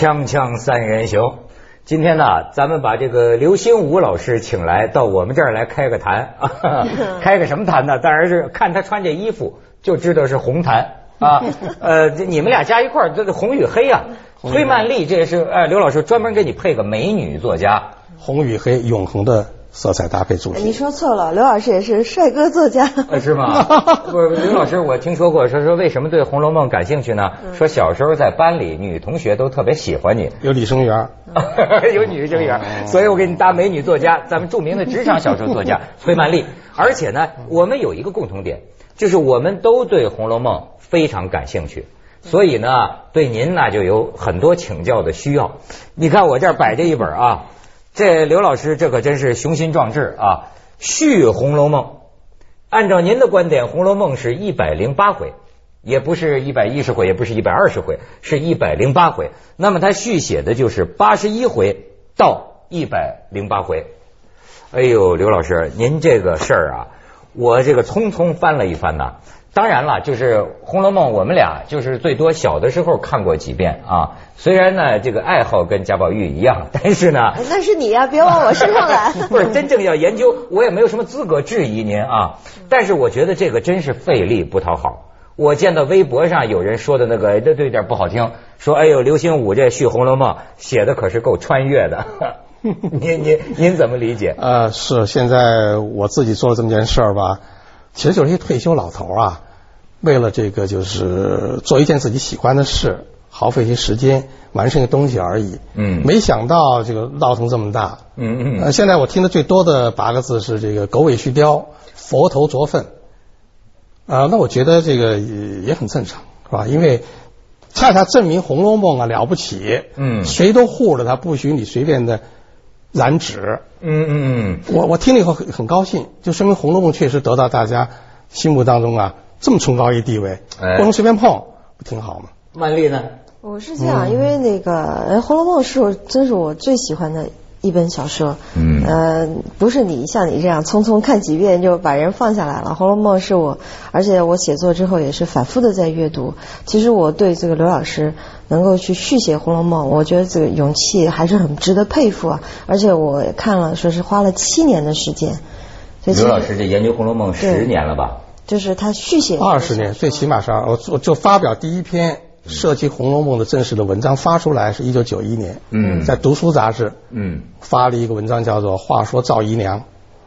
锵锵三人行，今天呢，咱们把这个刘心武老师请来到我们这儿来开个坛，开个什么坛呢？当然是看他穿这衣服就知道是红坛啊。呃，你们俩加一块儿，这是红与黑啊。崔曼丽，这也是呃，刘老师专门给你配个美女作家。红与黑，永恒的色彩搭配主题。你说错了，刘老师也是帅哥作家。呃是吗？不是，刘老师，我听说过，说说为什么对《红楼梦》感兴趣呢？说小时候在班里，女同学都特别喜欢你，有李生源，有女生缘，所以我给你搭美女作家，咱们著名的职场小说作家 崔曼丽。而且呢，我们有一个共同点，就是我们都对《红楼梦》非常感兴趣。所以呢，对您呢就有很多请教的需要。你看我这儿摆着一本啊，这刘老师这可真是雄心壮志啊，续《红楼梦》。按照您的观点，《红楼梦》是一百零八回，也不是一百一十回，也不是一百二十回，是一百零八回。那么他续写的就是八十一回到一百零八回。哎呦，刘老师，您这个事儿啊，我这个匆匆翻了一翻呐。当然了，就是《红楼梦》，我们俩就是最多小的时候看过几遍啊。虽然呢，这个爱好跟贾宝玉一样，但是呢，那是你呀，别往我身上来。不是真正要研究，我也没有什么资格质疑您啊。但是我觉得这个真是费力不讨好。我见到微博上有人说的那个，这有点不好听，说哎呦，刘心武这续《红楼梦》写的可是够穿越的。您您您怎么理解？呃，是现在我自己做了这么件事儿吧，其实就是一退休老头啊，为了这个就是做一件自己喜欢的事，耗费一些时间完成一个东西而已。嗯没想到这个闹腾这么大。嗯嗯呃，现在我听的最多的八个字是这个“狗尾续貂，佛头着粪”。啊、那我觉得这个也也很正常，是吧？因为恰恰证明《红楼梦》啊了不起。嗯谁都护着它，不许你随便的染指。嗯嗯嗯。我我听了以后很很高兴，就说明《红楼梦》确实得到大家心目当中啊这么崇高一地位，哎不能随便碰，不挺好吗？曼丽呢？我是这样，因为那个呃《红楼梦》是我真是我最喜欢的一本小说。嗯呃，不是你像你这样匆匆看几遍就把人放下来了，《红楼梦》是我，而且我写作之后也是反复的在阅读。其实我对这个刘老师能够去续写《红楼梦》，我觉得这个勇气还是很值得佩服啊。而且我看了，说是花了七年的时间。所以刘老师这研究《红楼梦》十年了吧？就是他续写二十年，最起码是二。我我就发表第一篇涉及《红楼梦》的正式的文章发出来是一九九一年，嗯在《读书》杂志嗯。发了一个文章，叫做《话说赵姨娘》。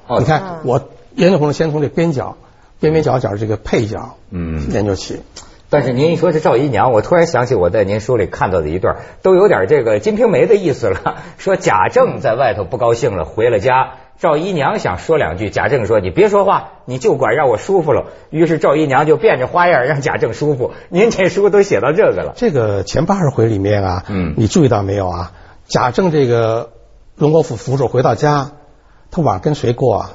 哦你看，我研究红楼先从这边角、边边角角这个配角，嗯研究起。但是您一说这赵姨娘，我突然想起我在您书里看到的一段，都有点这个《金瓶梅》的意思了。说贾政在外头不高兴了，回了家，赵姨娘想说两句，贾政说：“你别说话，你就管让我舒服了。”于是赵姨娘就变着花样让贾政舒服。您这书都写到这个了，这个前八十回里面啊，嗯你注意到没有啊？贾政这个荣国府府主回到家，他晚上跟谁过啊？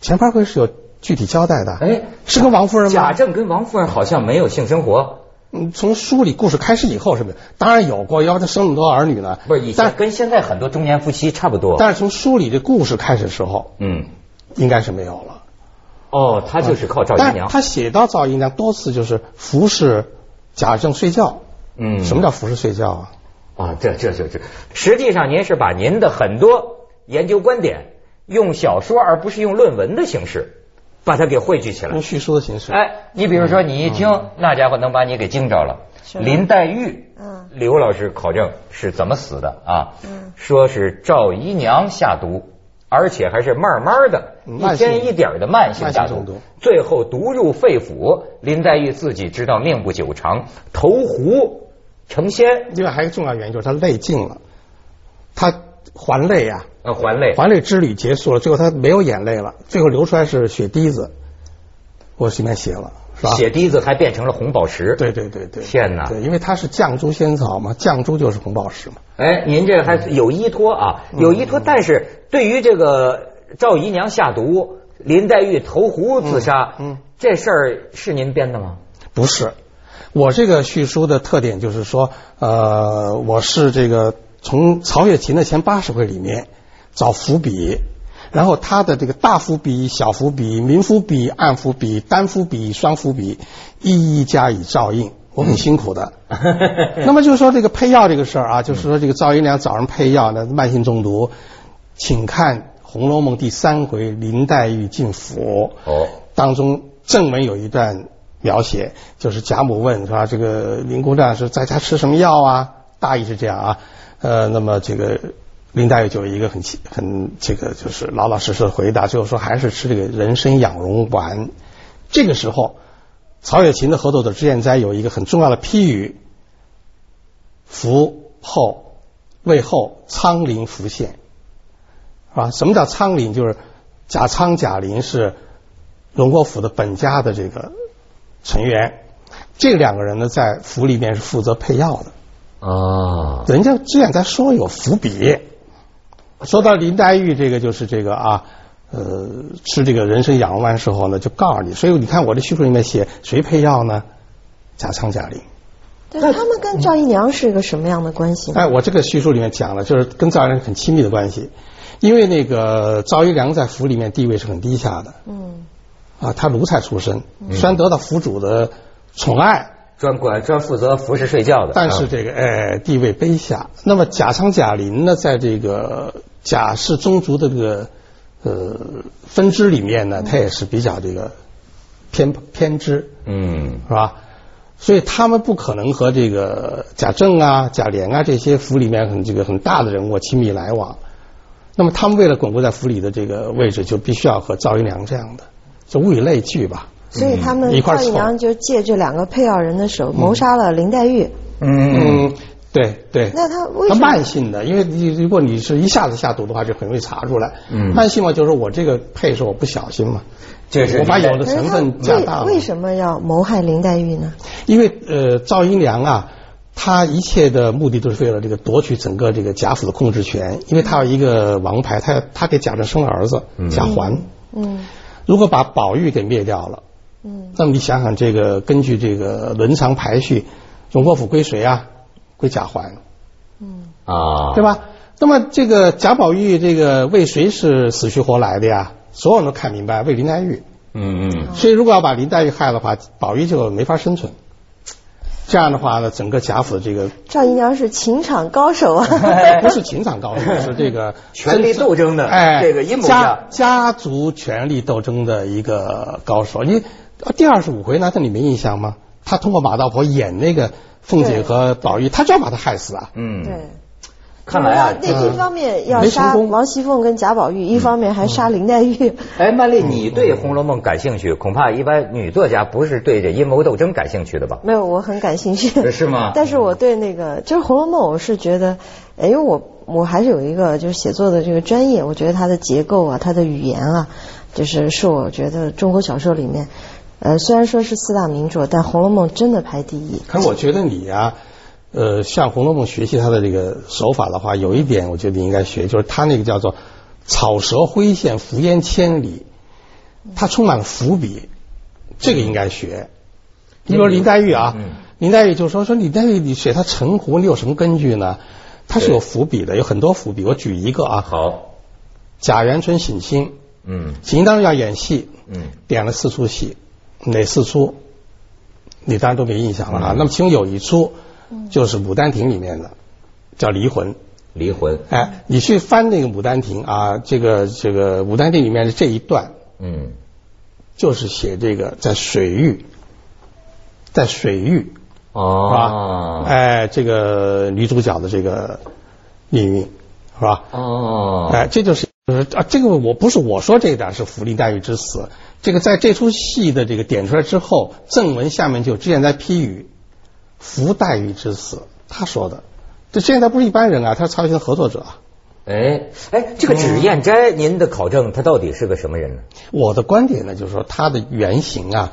前八回是有具体交代的。哎是跟王夫人吗？贾政跟王夫人好像没有性生活，嗯，从书里故事开始以后，是不是？当然有过，要他生那么多儿女呢。不是以前但跟现在很多中年夫妻差不多。但是从书里的故事开始的时候，嗯，应该是没有了。哦，他就是靠赵姨娘。但他写到赵姨娘多次就是服侍贾政睡觉。嗯什么叫服侍睡觉啊？啊，这这这这，实际上您是把您的很多研究观点用小说而不是用论文的形式把它给汇聚起来用。叙述的形式。哎，你比如说你一听，那家伙能把你给惊着了。林黛玉，嗯刘老师考证是怎么死的啊？嗯说是赵姨娘下毒，而且还是慢慢的，一天一点的慢性下毒最后毒入肺腑。林黛玉自己知道命不久长，投湖成仙，另外还有一个重要原因就是她累尽了，他还泪啊，呃，还泪。还泪之旅结束了，最后他没有眼泪了，最后流出来是血滴子。我里面写了，是吧？血滴子还变成了红宝石。对对对对。天哪对，因为它是绛珠仙草嘛，绛珠就是红宝石嘛。哎，您这还有依托啊，有依托，但是对于这个赵姨娘下毒，林黛玉投湖自杀，嗯嗯这事儿是您编的吗？不是，我这个叙书的特点就是说，呃，我是这个从曹雪芹的前八十回里面找伏笔，然后他的这个大伏笔、小伏笔、明伏笔、暗伏笔、单伏笔、双伏笔，一一加以照应。我很辛苦的。那么就是说这个配药这个事儿啊，就是说这个赵姨娘早上配药呢，慢性中毒，请看《红楼梦》第三回林黛玉进府。哦，当中正文有一段描写，就是贾母问是吧，这个林姑娘是在家吃什么药啊？大意是这样啊，呃，那么这个林黛玉就有一个很很这个就是老老实实的回答，最后说还是吃这个人参养荣丸。这个时候，曹雪芹的合作者脂砚斋有一个很重要的批语：伏后魏后苍林浮现，是吧？什么叫苍林？就是贾苍、贾林是荣国府的本家的这个成员，这两个人呢，在府里面是负责配药的。哦，人家这样在说有伏笔，说到林黛玉这个就是这个啊，呃，吃这个人参养荣丸时候呢，就告诉你，所以你看我这叙述里面写谁配药呢？贾昌、贾玲。但是他们跟赵姨娘是一个什么样的关系呢？哎，我这个叙述里面讲了，就是跟赵姨娘很亲密的关系，因为那个赵姨娘在府里面地位是很低下的，嗯，啊，她奴才出身，虽然得到府主的宠爱，专管专负责服侍睡觉的，但是这个哎地位卑下。那么贾昌、贾林呢，在这个贾氏宗族的这个呃分支里面呢，他也是比较这个偏偏支，嗯是吧？所以他们不可能和这个贾政啊、贾琏啊这些府里面很这个很大的人物亲密来往。那么他们为了巩固在府里的这个位置，就必须要和赵姨娘这样的，就物以类聚吧。所以他们一块儿凑赵姨娘就借这两个配药人的手谋杀了林黛玉。嗯嗯，对对。那他为它什么？慢性的，因为你如果你是一下子下毒的话，就很容易查出来。嗯慢性嘛，就是我这个配是我不小心嘛，这是我把有的成分加大了。为为什么要谋害林黛玉呢？因为呃，赵姨娘啊，她一切的目的都是为了这个夺取整个这个贾府的控制权，因为她有一个王牌，她她给贾政生了儿子贾环。嗯如果把宝玉给灭掉了，嗯那么你想想，这个根据这个伦常排序，荣国府归谁啊？归贾环。嗯啊，对？吧？那么这个贾宝玉这个为谁是死去活来的呀？所有人都看明白，为林黛玉。嗯嗯所以如果要把林黛玉害的话，宝玉就没法生存。这样的话呢，整个贾府的这个赵姨娘是情场高手啊。不是情场高手，是这个权力斗争的哎，这个阴谋家家家族权力斗争的一个高手。你第二十五回难道你没印象吗？他通过马道婆演那个凤姐和宝玉，他就要把他害死啊。嗯，对。看来啊，那一方面要杀王熙凤跟贾宝玉，一方面还杀林黛玉。哎，曼丽，你对《红楼梦》感兴趣，恐怕一般女作家不是对这阴谋斗争感兴趣的吧？没有，我很感兴趣。是吗 但是我对那个就是《红楼梦》，我是觉得，哎因为我我还是有一个就是写作的这个专业，我觉得它的结构啊，它的语言啊，就是是我觉得中国小说里面，呃，虽然说是四大名著，但《红楼梦》真的排第一。可是我觉得你呀、呃，向《红楼梦》学习它的这个手法的话，有一点我觉得你应该学，就是它那个叫做草蛇灰线，伏烟千里，它充满了伏笔，这个应该学。你比如林黛玉啊，嗯林黛玉就说说林黛玉你写她沉湖，你有什么根据呢？它是有伏笔的，有很多伏笔。我举一个啊，好，贾元春省亲，嗯省亲当时要演戏，嗯点了四出戏，哪四出？你当然都没印象了啊。嗯那么其中有一出就是《牡丹亭》里面的，叫《离魂》。离魂，哎，你去翻那个《牡丹亭》啊，这个这个《牡丹亭》里面的这一段，嗯就是写这个在水域，在水域是吧？哦，哎，这个女主角的这个命运是吧？哦，哎，这就是就是啊，这个我不是我说这一点是福林黛玉之死，这个在这出戏的这个点出来之后，正文下面就之前在批语福黛玉之死，他说的。这现在不是一般人啊，他是曹雪芹的合作者啊。哎哎，这个脂砚斋，您的考证他到底是个什么人呢？我的观点呢，就是说他的原型啊，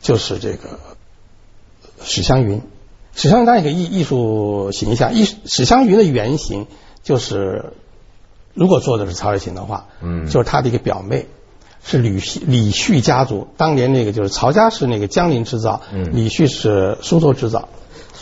就是这个史湘云。史湘云当然一个艺艺术形象，艺史湘云的原型就是，如果做的是曹雪芹的话，嗯就是他的一个表妹，是李旭李旭家族。当年那个就是曹家是那个江宁制造，嗯李旭是苏州制造。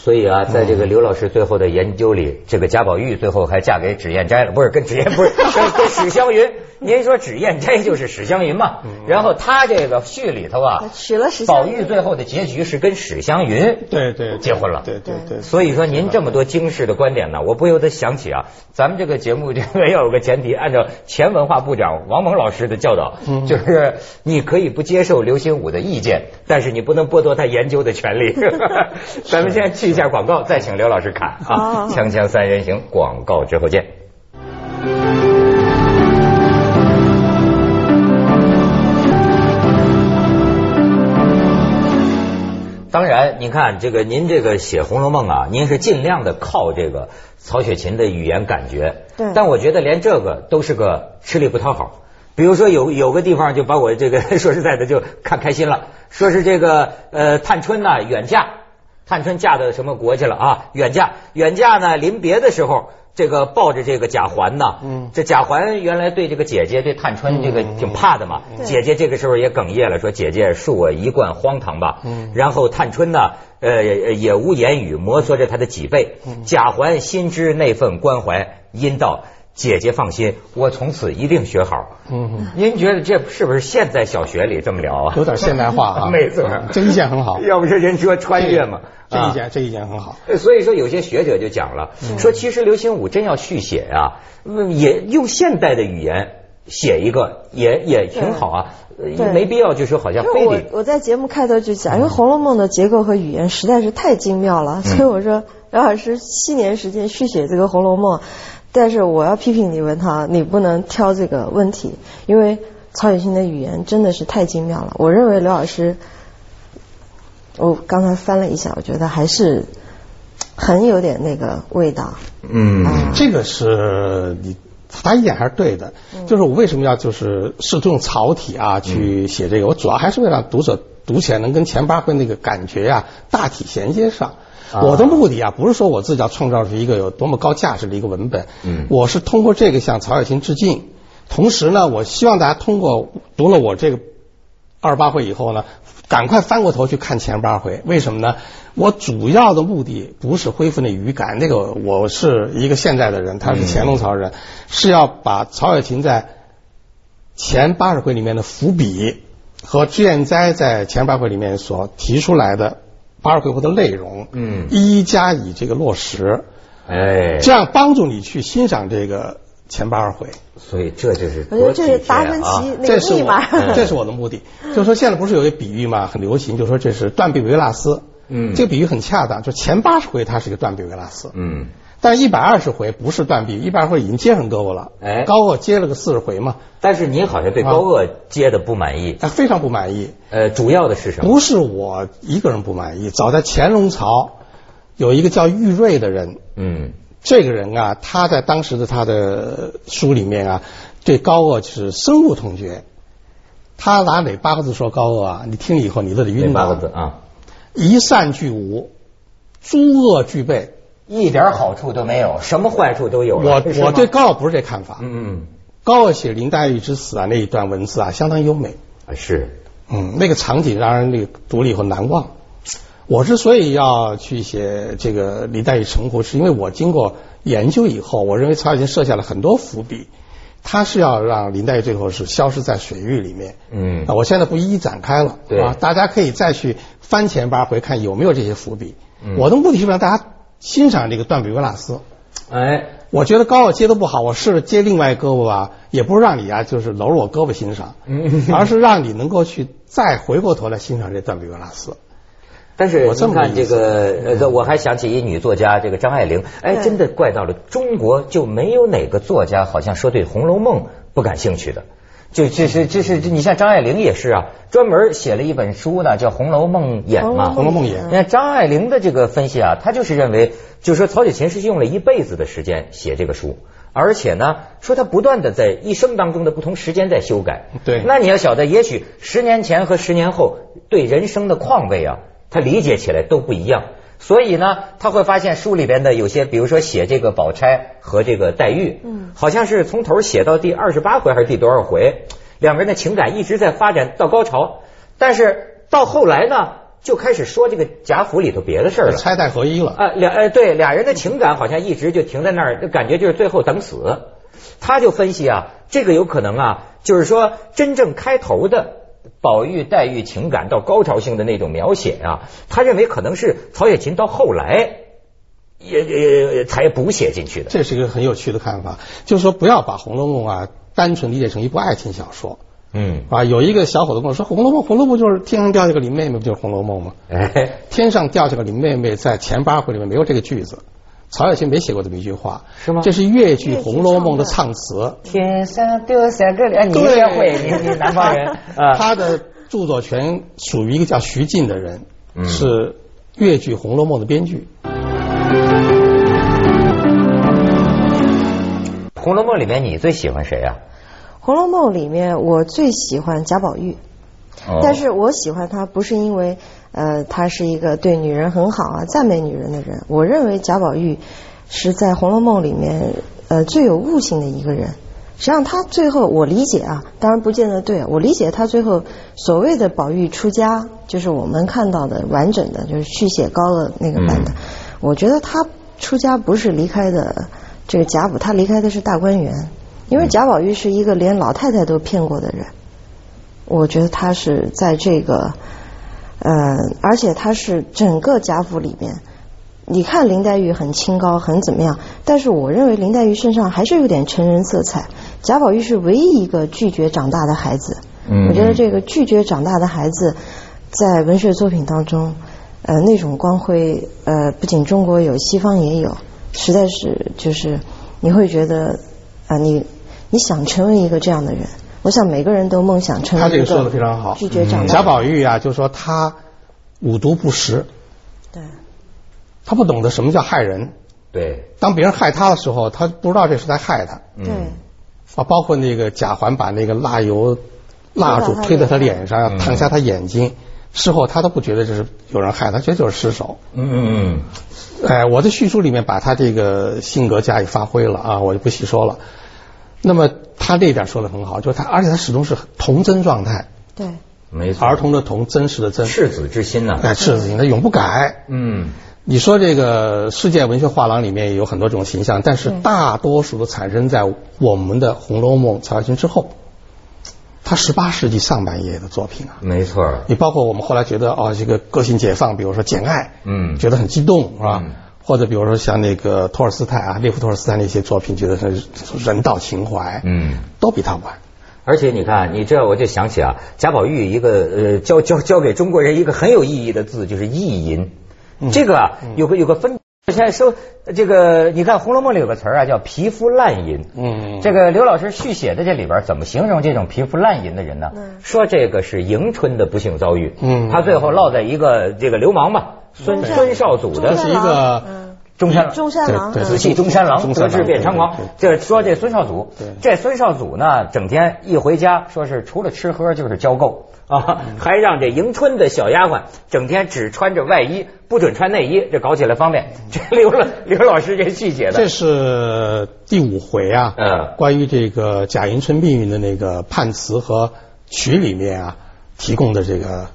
所以啊，在这个刘老师最后的研究里，这个贾宝玉最后还嫁给脂砚斋了，不是跟脂砚，不是跟跟史湘云。您说脂砚斋就是史湘云嘛？然后他这个序里头啊，娶了史宝玉最后的结局是跟史湘云对对结婚了。对对对。所以说您这么多惊世的观点呢，我不由得想起啊，咱们这个节目这个要有个前提，按照前文化部长王蒙老师的教导，就是你可以不接受刘心武的意见，但是你不能剥夺他研究的权利。咱们先去一下广告，再请刘老师看啊，锵锵三人行，广告之后见。当然，你看这个，您这个写《红楼梦》啊，您是尽量的靠这个曹雪芹的语言感觉。对。但我觉得连这个都是个吃力不讨好。比如说有有个地方就把我这个 说实在的就看开心了，说是这个呃探春呐远嫁，探春嫁到什么国去了啊？远嫁，远嫁呢临别的时候。这个抱着这个贾环呢，这贾环原来对这个姐姐对探春这个挺怕的嘛，姐姐这个时候也哽咽了，说姐姐恕我一贯荒唐吧。然后探春呢，呃也无言语，摩挲着她的脊背。贾环心知那份关怀，因道。姐姐放心，我从此一定学好。嗯，您觉得这是不是现在小学里这么聊啊？有点现代化啊。没错，这意见很好。要不是人说穿越嘛，这意见这意见很好。所以说有些学者就讲了，说其实刘心武真要续写啊，也用现代的语言写一个也也挺好啊，没必要就说好像非得。我在节目开头就讲，因为《红楼梦》的结构和语言实在是太精妙了，所以我说刘老师七年时间续写这个《红楼梦》。但是我要批评你文涛，你不能挑这个问题，因为曹雪芹的语言真的是太精妙了。我认为刘老师，我刚才翻了一下，我觉得还是很有点那个味道。嗯，这个是你他一点还是对的，就是我为什么要就是是用草体啊去写这个，我主要还是为了读者读起来能跟前八回那个感觉呀大体衔接上。我的目的啊，不是说我自己要创造出一个有多么高价值的一个文本，嗯，我是通过这个向曹雪芹致敬，同时呢，我希望大家通过读了我这个二十八回以后呢，赶快翻过头去看前八回，为什么呢？我主要的目的不是恢复那语感，那个我是一个现在的人，他是乾隆朝人，是要把曹雪芹在前八十回里面的伏笔和脂砚斋在前八回里面所提出来的。八十回合的内容，嗯，一一加以这个落实，哎，这样帮助你去欣赏这个前八十回。所以这就是我觉得这是达芬奇那个密码，这是我的目的。就说现在不是有一个比喻嘛，很流行，就说这是断臂维纳斯，嗯，这个比喻很恰当，就前八十回它是一个断臂维纳斯，嗯。但一百二十回不是断臂，一百二十回已经接上胳膊了。哎，高鹗接了个四十回嘛。但是您好像对高鹗接的不满意。他非常不满意。呃，主要的是什么？不是我一个人不满意。早在乾隆朝，有一个叫玉瑞的人。嗯。这个人啊，他在当时的他的书里面啊，对高鹗是深恶痛绝。他拿哪八个字说高鹗啊？你听了以后你都得晕八个字啊？一善俱无，诸恶俱备。一点好处都没有，什么坏处都有。我我对高鹗不是这看法。嗯高鹗写林黛玉之死啊那一段文字啊相当优美。啊是。嗯，那个场景让人那个读了以后难忘。我之所以要去写这个林黛玉成活，是因为我经过研究以后，我认为曹雪芹设下了很多伏笔，他是要让林黛玉最后是消失在水域里面。嗯。啊，我现在不一一展开了。对。啊，大家可以再去翻前八回看有没有这些伏笔。嗯。我的目的是让大家。欣赏这个断臂维纳斯，哎，我觉得高傲接的不好，我试着接另外一胳膊吧，也不是让你啊，就是搂着我胳膊欣赏，而是让你能够去再回过头来欣赏这断臂维纳斯。但是我看这个，呃，我还想起一女作家，这个张爱玲，哎，真的怪到了中国就没有哪个作家好像说对《红楼梦》不感兴趣的。就这是这是你像张爱玲也是啊，专门写了一本书呢，叫《红楼梦演》嘛，《红楼梦演》。你看张爱玲的这个分析啊，她就是认为，就是说曹雪芹是用了一辈子的时间写这个书，而且呢，说他不断的在一生当中的不同时间在修改。对。那你要晓得，也许十年前和十年后对人生的况味啊，他理解起来都不一样。所以呢，他会发现书里边的有些，比如说写这个宝钗和这个黛玉，嗯，好像是从头写到第二十八回还是第多少回，两个人的情感一直在发展到高潮，但是到后来呢，就开始说这个贾府里头别的事儿了。钗黛合一了。啊，俩呃对俩人的情感好像一直就停在那儿，就感觉就是最后等死。他就分析啊，这个有可能啊，就是说真正开头的宝玉黛玉情感到高潮性的那种描写啊，他认为可能是曹雪芹到后来也也才补写进去的。这是一个很有趣的看法，就是说不要把《红楼梦》啊单纯理解成一部爱情小说。嗯啊，有一个小伙子跟我说，《红楼梦》《红楼梦》就是天上掉下个林妹妹，不就是《红楼梦》吗？哎，天上掉下个林妹妹，在前八回里面没有这个句子，曹雪芹没写过这么一句话，是吗？这是越剧《红楼梦》的唱词。天上掉下个哎，你也会，你你南方人。啊，他的著作权属于一个叫徐进的人，嗯。是越剧《红楼梦》的编剧。《红楼梦》里面你最喜欢谁啊呀、《红楼梦》里面我最喜欢贾宝玉，哦。但是我喜欢他不是因为呃他是一个对女人很好啊赞美女人的人，我认为贾宝玉是在《红楼梦》里面呃最有悟性的一个人。实际上他最后我理解啊，当然不见得对，我理解他最后所谓的宝玉出家，就是我们看到的完整的，就是续写高了那个版的。嗯我觉得他出家不是离开的这个贾府，他离开的是大观园，因为贾宝玉是一个连老太太都骗过的人。我觉得他是在这个，呃，而且他是整个贾府里面，你看林黛玉很清高，很怎么样，但是我认为林黛玉身上还是有点成人色彩。贾宝玉是唯一一个拒绝长大的孩子。嗯我觉得这个拒绝长大的孩子，在文学作品当中，呃，那种光辉，呃，不仅中国有，西方也有，实在是就是你会觉得啊、你你想成为一个这样的人，我想每个人都梦想成为一他这个说的非常好。拒绝长大贾。宝玉啊，就说他五毒不食，对他不懂得什么叫害人。对，当别人害他的时候，他不知道这是在害他嗯对啊。包括那个贾环把那个蜡油蜡烛推在他脸上，嗯要烫瞎他眼睛，事后他都不觉得这是有人害他，觉得就是失手。嗯嗯嗯哎，我的叙述里面把他这个性格加以发挥了啊，我就不细说了。那么他这一点说的很好，就是他，而且他始终是童真状态，对。嗯，没错，儿童的童，真实的真，赤子之心呐、哎，赤子心，他永不改。嗯，你说这个世界文学画廊里面也有很多种形象，但是大多数都产生在我们的《红楼梦》曹雪芹之后。他十八世纪上半叶的作品啊，没错，你包括我们后来觉得哦，这个个性解放，比如说《简爱》，嗯。觉得很激动，是吧？嗯或者比如说像那个托尔斯泰啊，列夫托尔斯泰那些作品，觉得是人道情怀，嗯。都比他晚。而且你看，你这我就想起啊，贾宝玉一个呃教教教给中国人一个很有意义的字，就是意淫。嗯这个啊，有个有个分，现在说这个，你看《红楼梦》里有个词儿啊，叫皮肤烂淫。嗯这个刘老师续写的这里边怎么形容这种皮肤烂淫的人呢？嗯说这个是迎春的不幸遭遇。嗯他最后落在一个这个流氓吧，孙孙少祖的是一个嗯中山中山狼对对仔细中山狼，中山狼得志变猖狂。这说这孙少祖，这孙少祖呢，整天一回家，说是除了吃喝就是交媾啊，还让这迎春的小丫鬟整天只穿着外衣，不准穿内衣，这搞起来方便。这刘了刘老师这细节的这，是第五回啊，嗯关于这个贾迎春命运的那个判词和曲里面啊提供的这个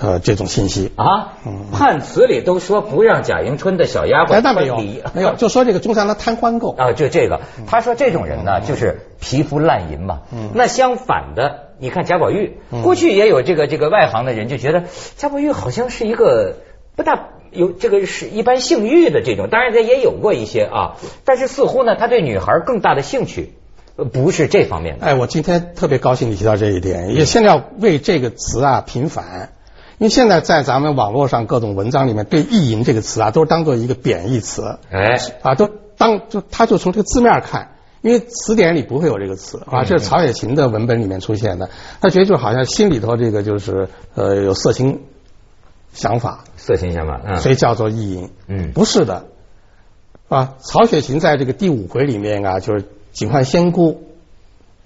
呃这种信息。啊？嗯，判词里都说不让贾迎春的小丫鬟哎，那没有穿礼，没有，就说这个中山狼贪欢够。啊，就这个，他说这种人呢，就是皮肤烂淫嘛。嗯。那相反的，你看贾宝玉，嗯。过去也有这个这个外行的人就觉得贾宝玉好像是一个不大有这个是一般性欲的这种，当然他也有过一些啊，但是似乎呢，他对女孩更大的兴趣呃不是这方面的。哎，我今天特别高兴你提到这一点，也现在要为这个词啊平反，因为现在在咱们网络上各种文章里面对“意淫”这个词啊，都当做一个贬义词。哎，啊，都当就他就从这个字面看，因为词典里不会有这个词啊，这是曹雪芹的文本里面出现的，他觉得就好像心里头这个就是呃有色情想法，色情想法，嗯，所以叫做意淫。嗯。不是的，啊，曹雪芹在这个第五回里面啊，就是警幻仙姑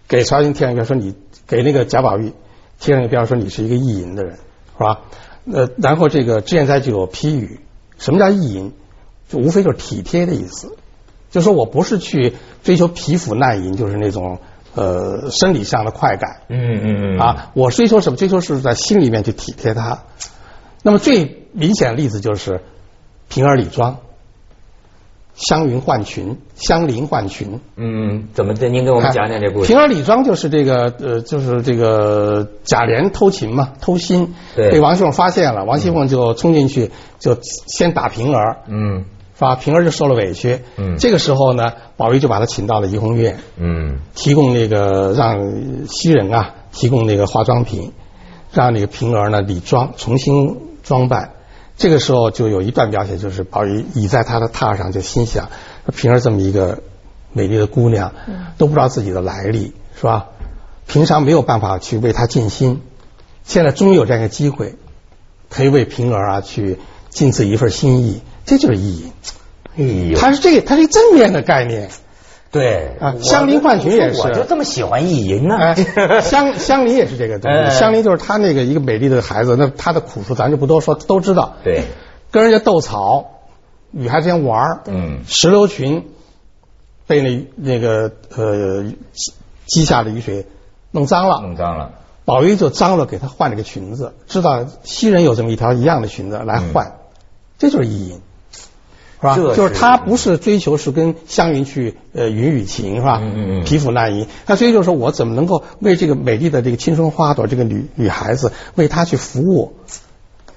给曹雪芹贴上一个说你给那个贾宝玉贴上一个标说你是一个意淫的人，是吧？呃，然后这个脂砚斋就有批语，什么叫意淫？就无非就是体贴的意思，就说我不是去追求皮肤耐淫，就是那种呃生理上的快感。嗯嗯嗯，啊，我追求什么？追求是在心里面去体贴他。那么最明显的例子就是平儿李庄。湘云换群，湘林换群。嗯，怎么的？您给我们讲讲这故事。平儿李庄就是这个呃，就是这个贾琏偷情嘛，偷心，对被王熙凤发现了，王熙凤就冲进去，就先打平儿，嗯是吧？平儿就受了委屈。嗯这个时候呢，宝玉就把他请到了怡红院，嗯提供那个让袭人啊提供那个化妆品，让那个平儿呢理妆，重新装扮。这个时候就有一段描写，就是宝玉倚在他的榻上，就心想：平儿这么一个美丽的姑娘，都不知道自己的来历，是吧？平常没有办法去为她尽心，现在终于有这样一个机会，可以为平儿啊去尽自己一份心意，这就是意义。哎呦，它是这个，它是一个正面的概念。对啊香菱换群也是我就这么喜欢意淫呢。哎，香香菱也是这个东哎西。香菱就是她那个一个美丽的孩子，那她的苦处咱就不多说，都知道。对，跟人家斗草，女孩之间玩儿嗯石榴裙被那那个呃积下的雨水弄脏了，弄脏了。宝玉就脏了，给她换了个裙子，知道袭人有这么一条一样的裙子来换，这就是意淫。是吧？就是他不是追求是跟湘云去呃云雨情是吧？嗯嗯嗯皮肤难移，他追求说我怎么能够为这个美丽的这个青春花朵这个女女孩子为她去服务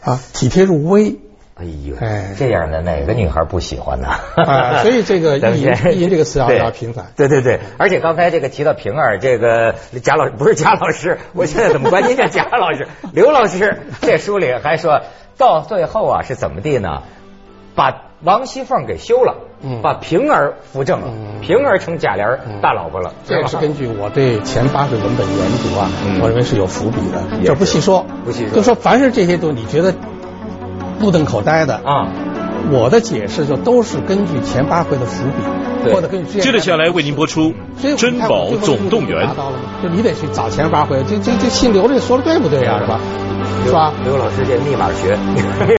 啊，体贴入微。哎呦，哎这样的哪个女孩不喜欢呢？啊所以这个意淫意淫这个词要对要频繁对对对，而且刚才这个提到平儿，这个贾老 不是贾老师，我现在怎么管您叫贾老师？刘老师这书里还说到最后啊是怎么地呢？把王熙凤给休了，嗯把平儿扶正了，嗯平儿成贾琏嗯大老婆了。这也是根据我对前八回文本研读啊，嗯我认为是有伏笔的，这不细说，不细说就说凡是这些都你觉得目瞪口呆的啊，我的解释就都是根据前八回的伏笔，或者根据接着下来为您播出《珍宝总动员达》。到了吗？就你得去找前八回，这这这姓刘的说的对不对呀、是吧？是吧？刘老师这密码学，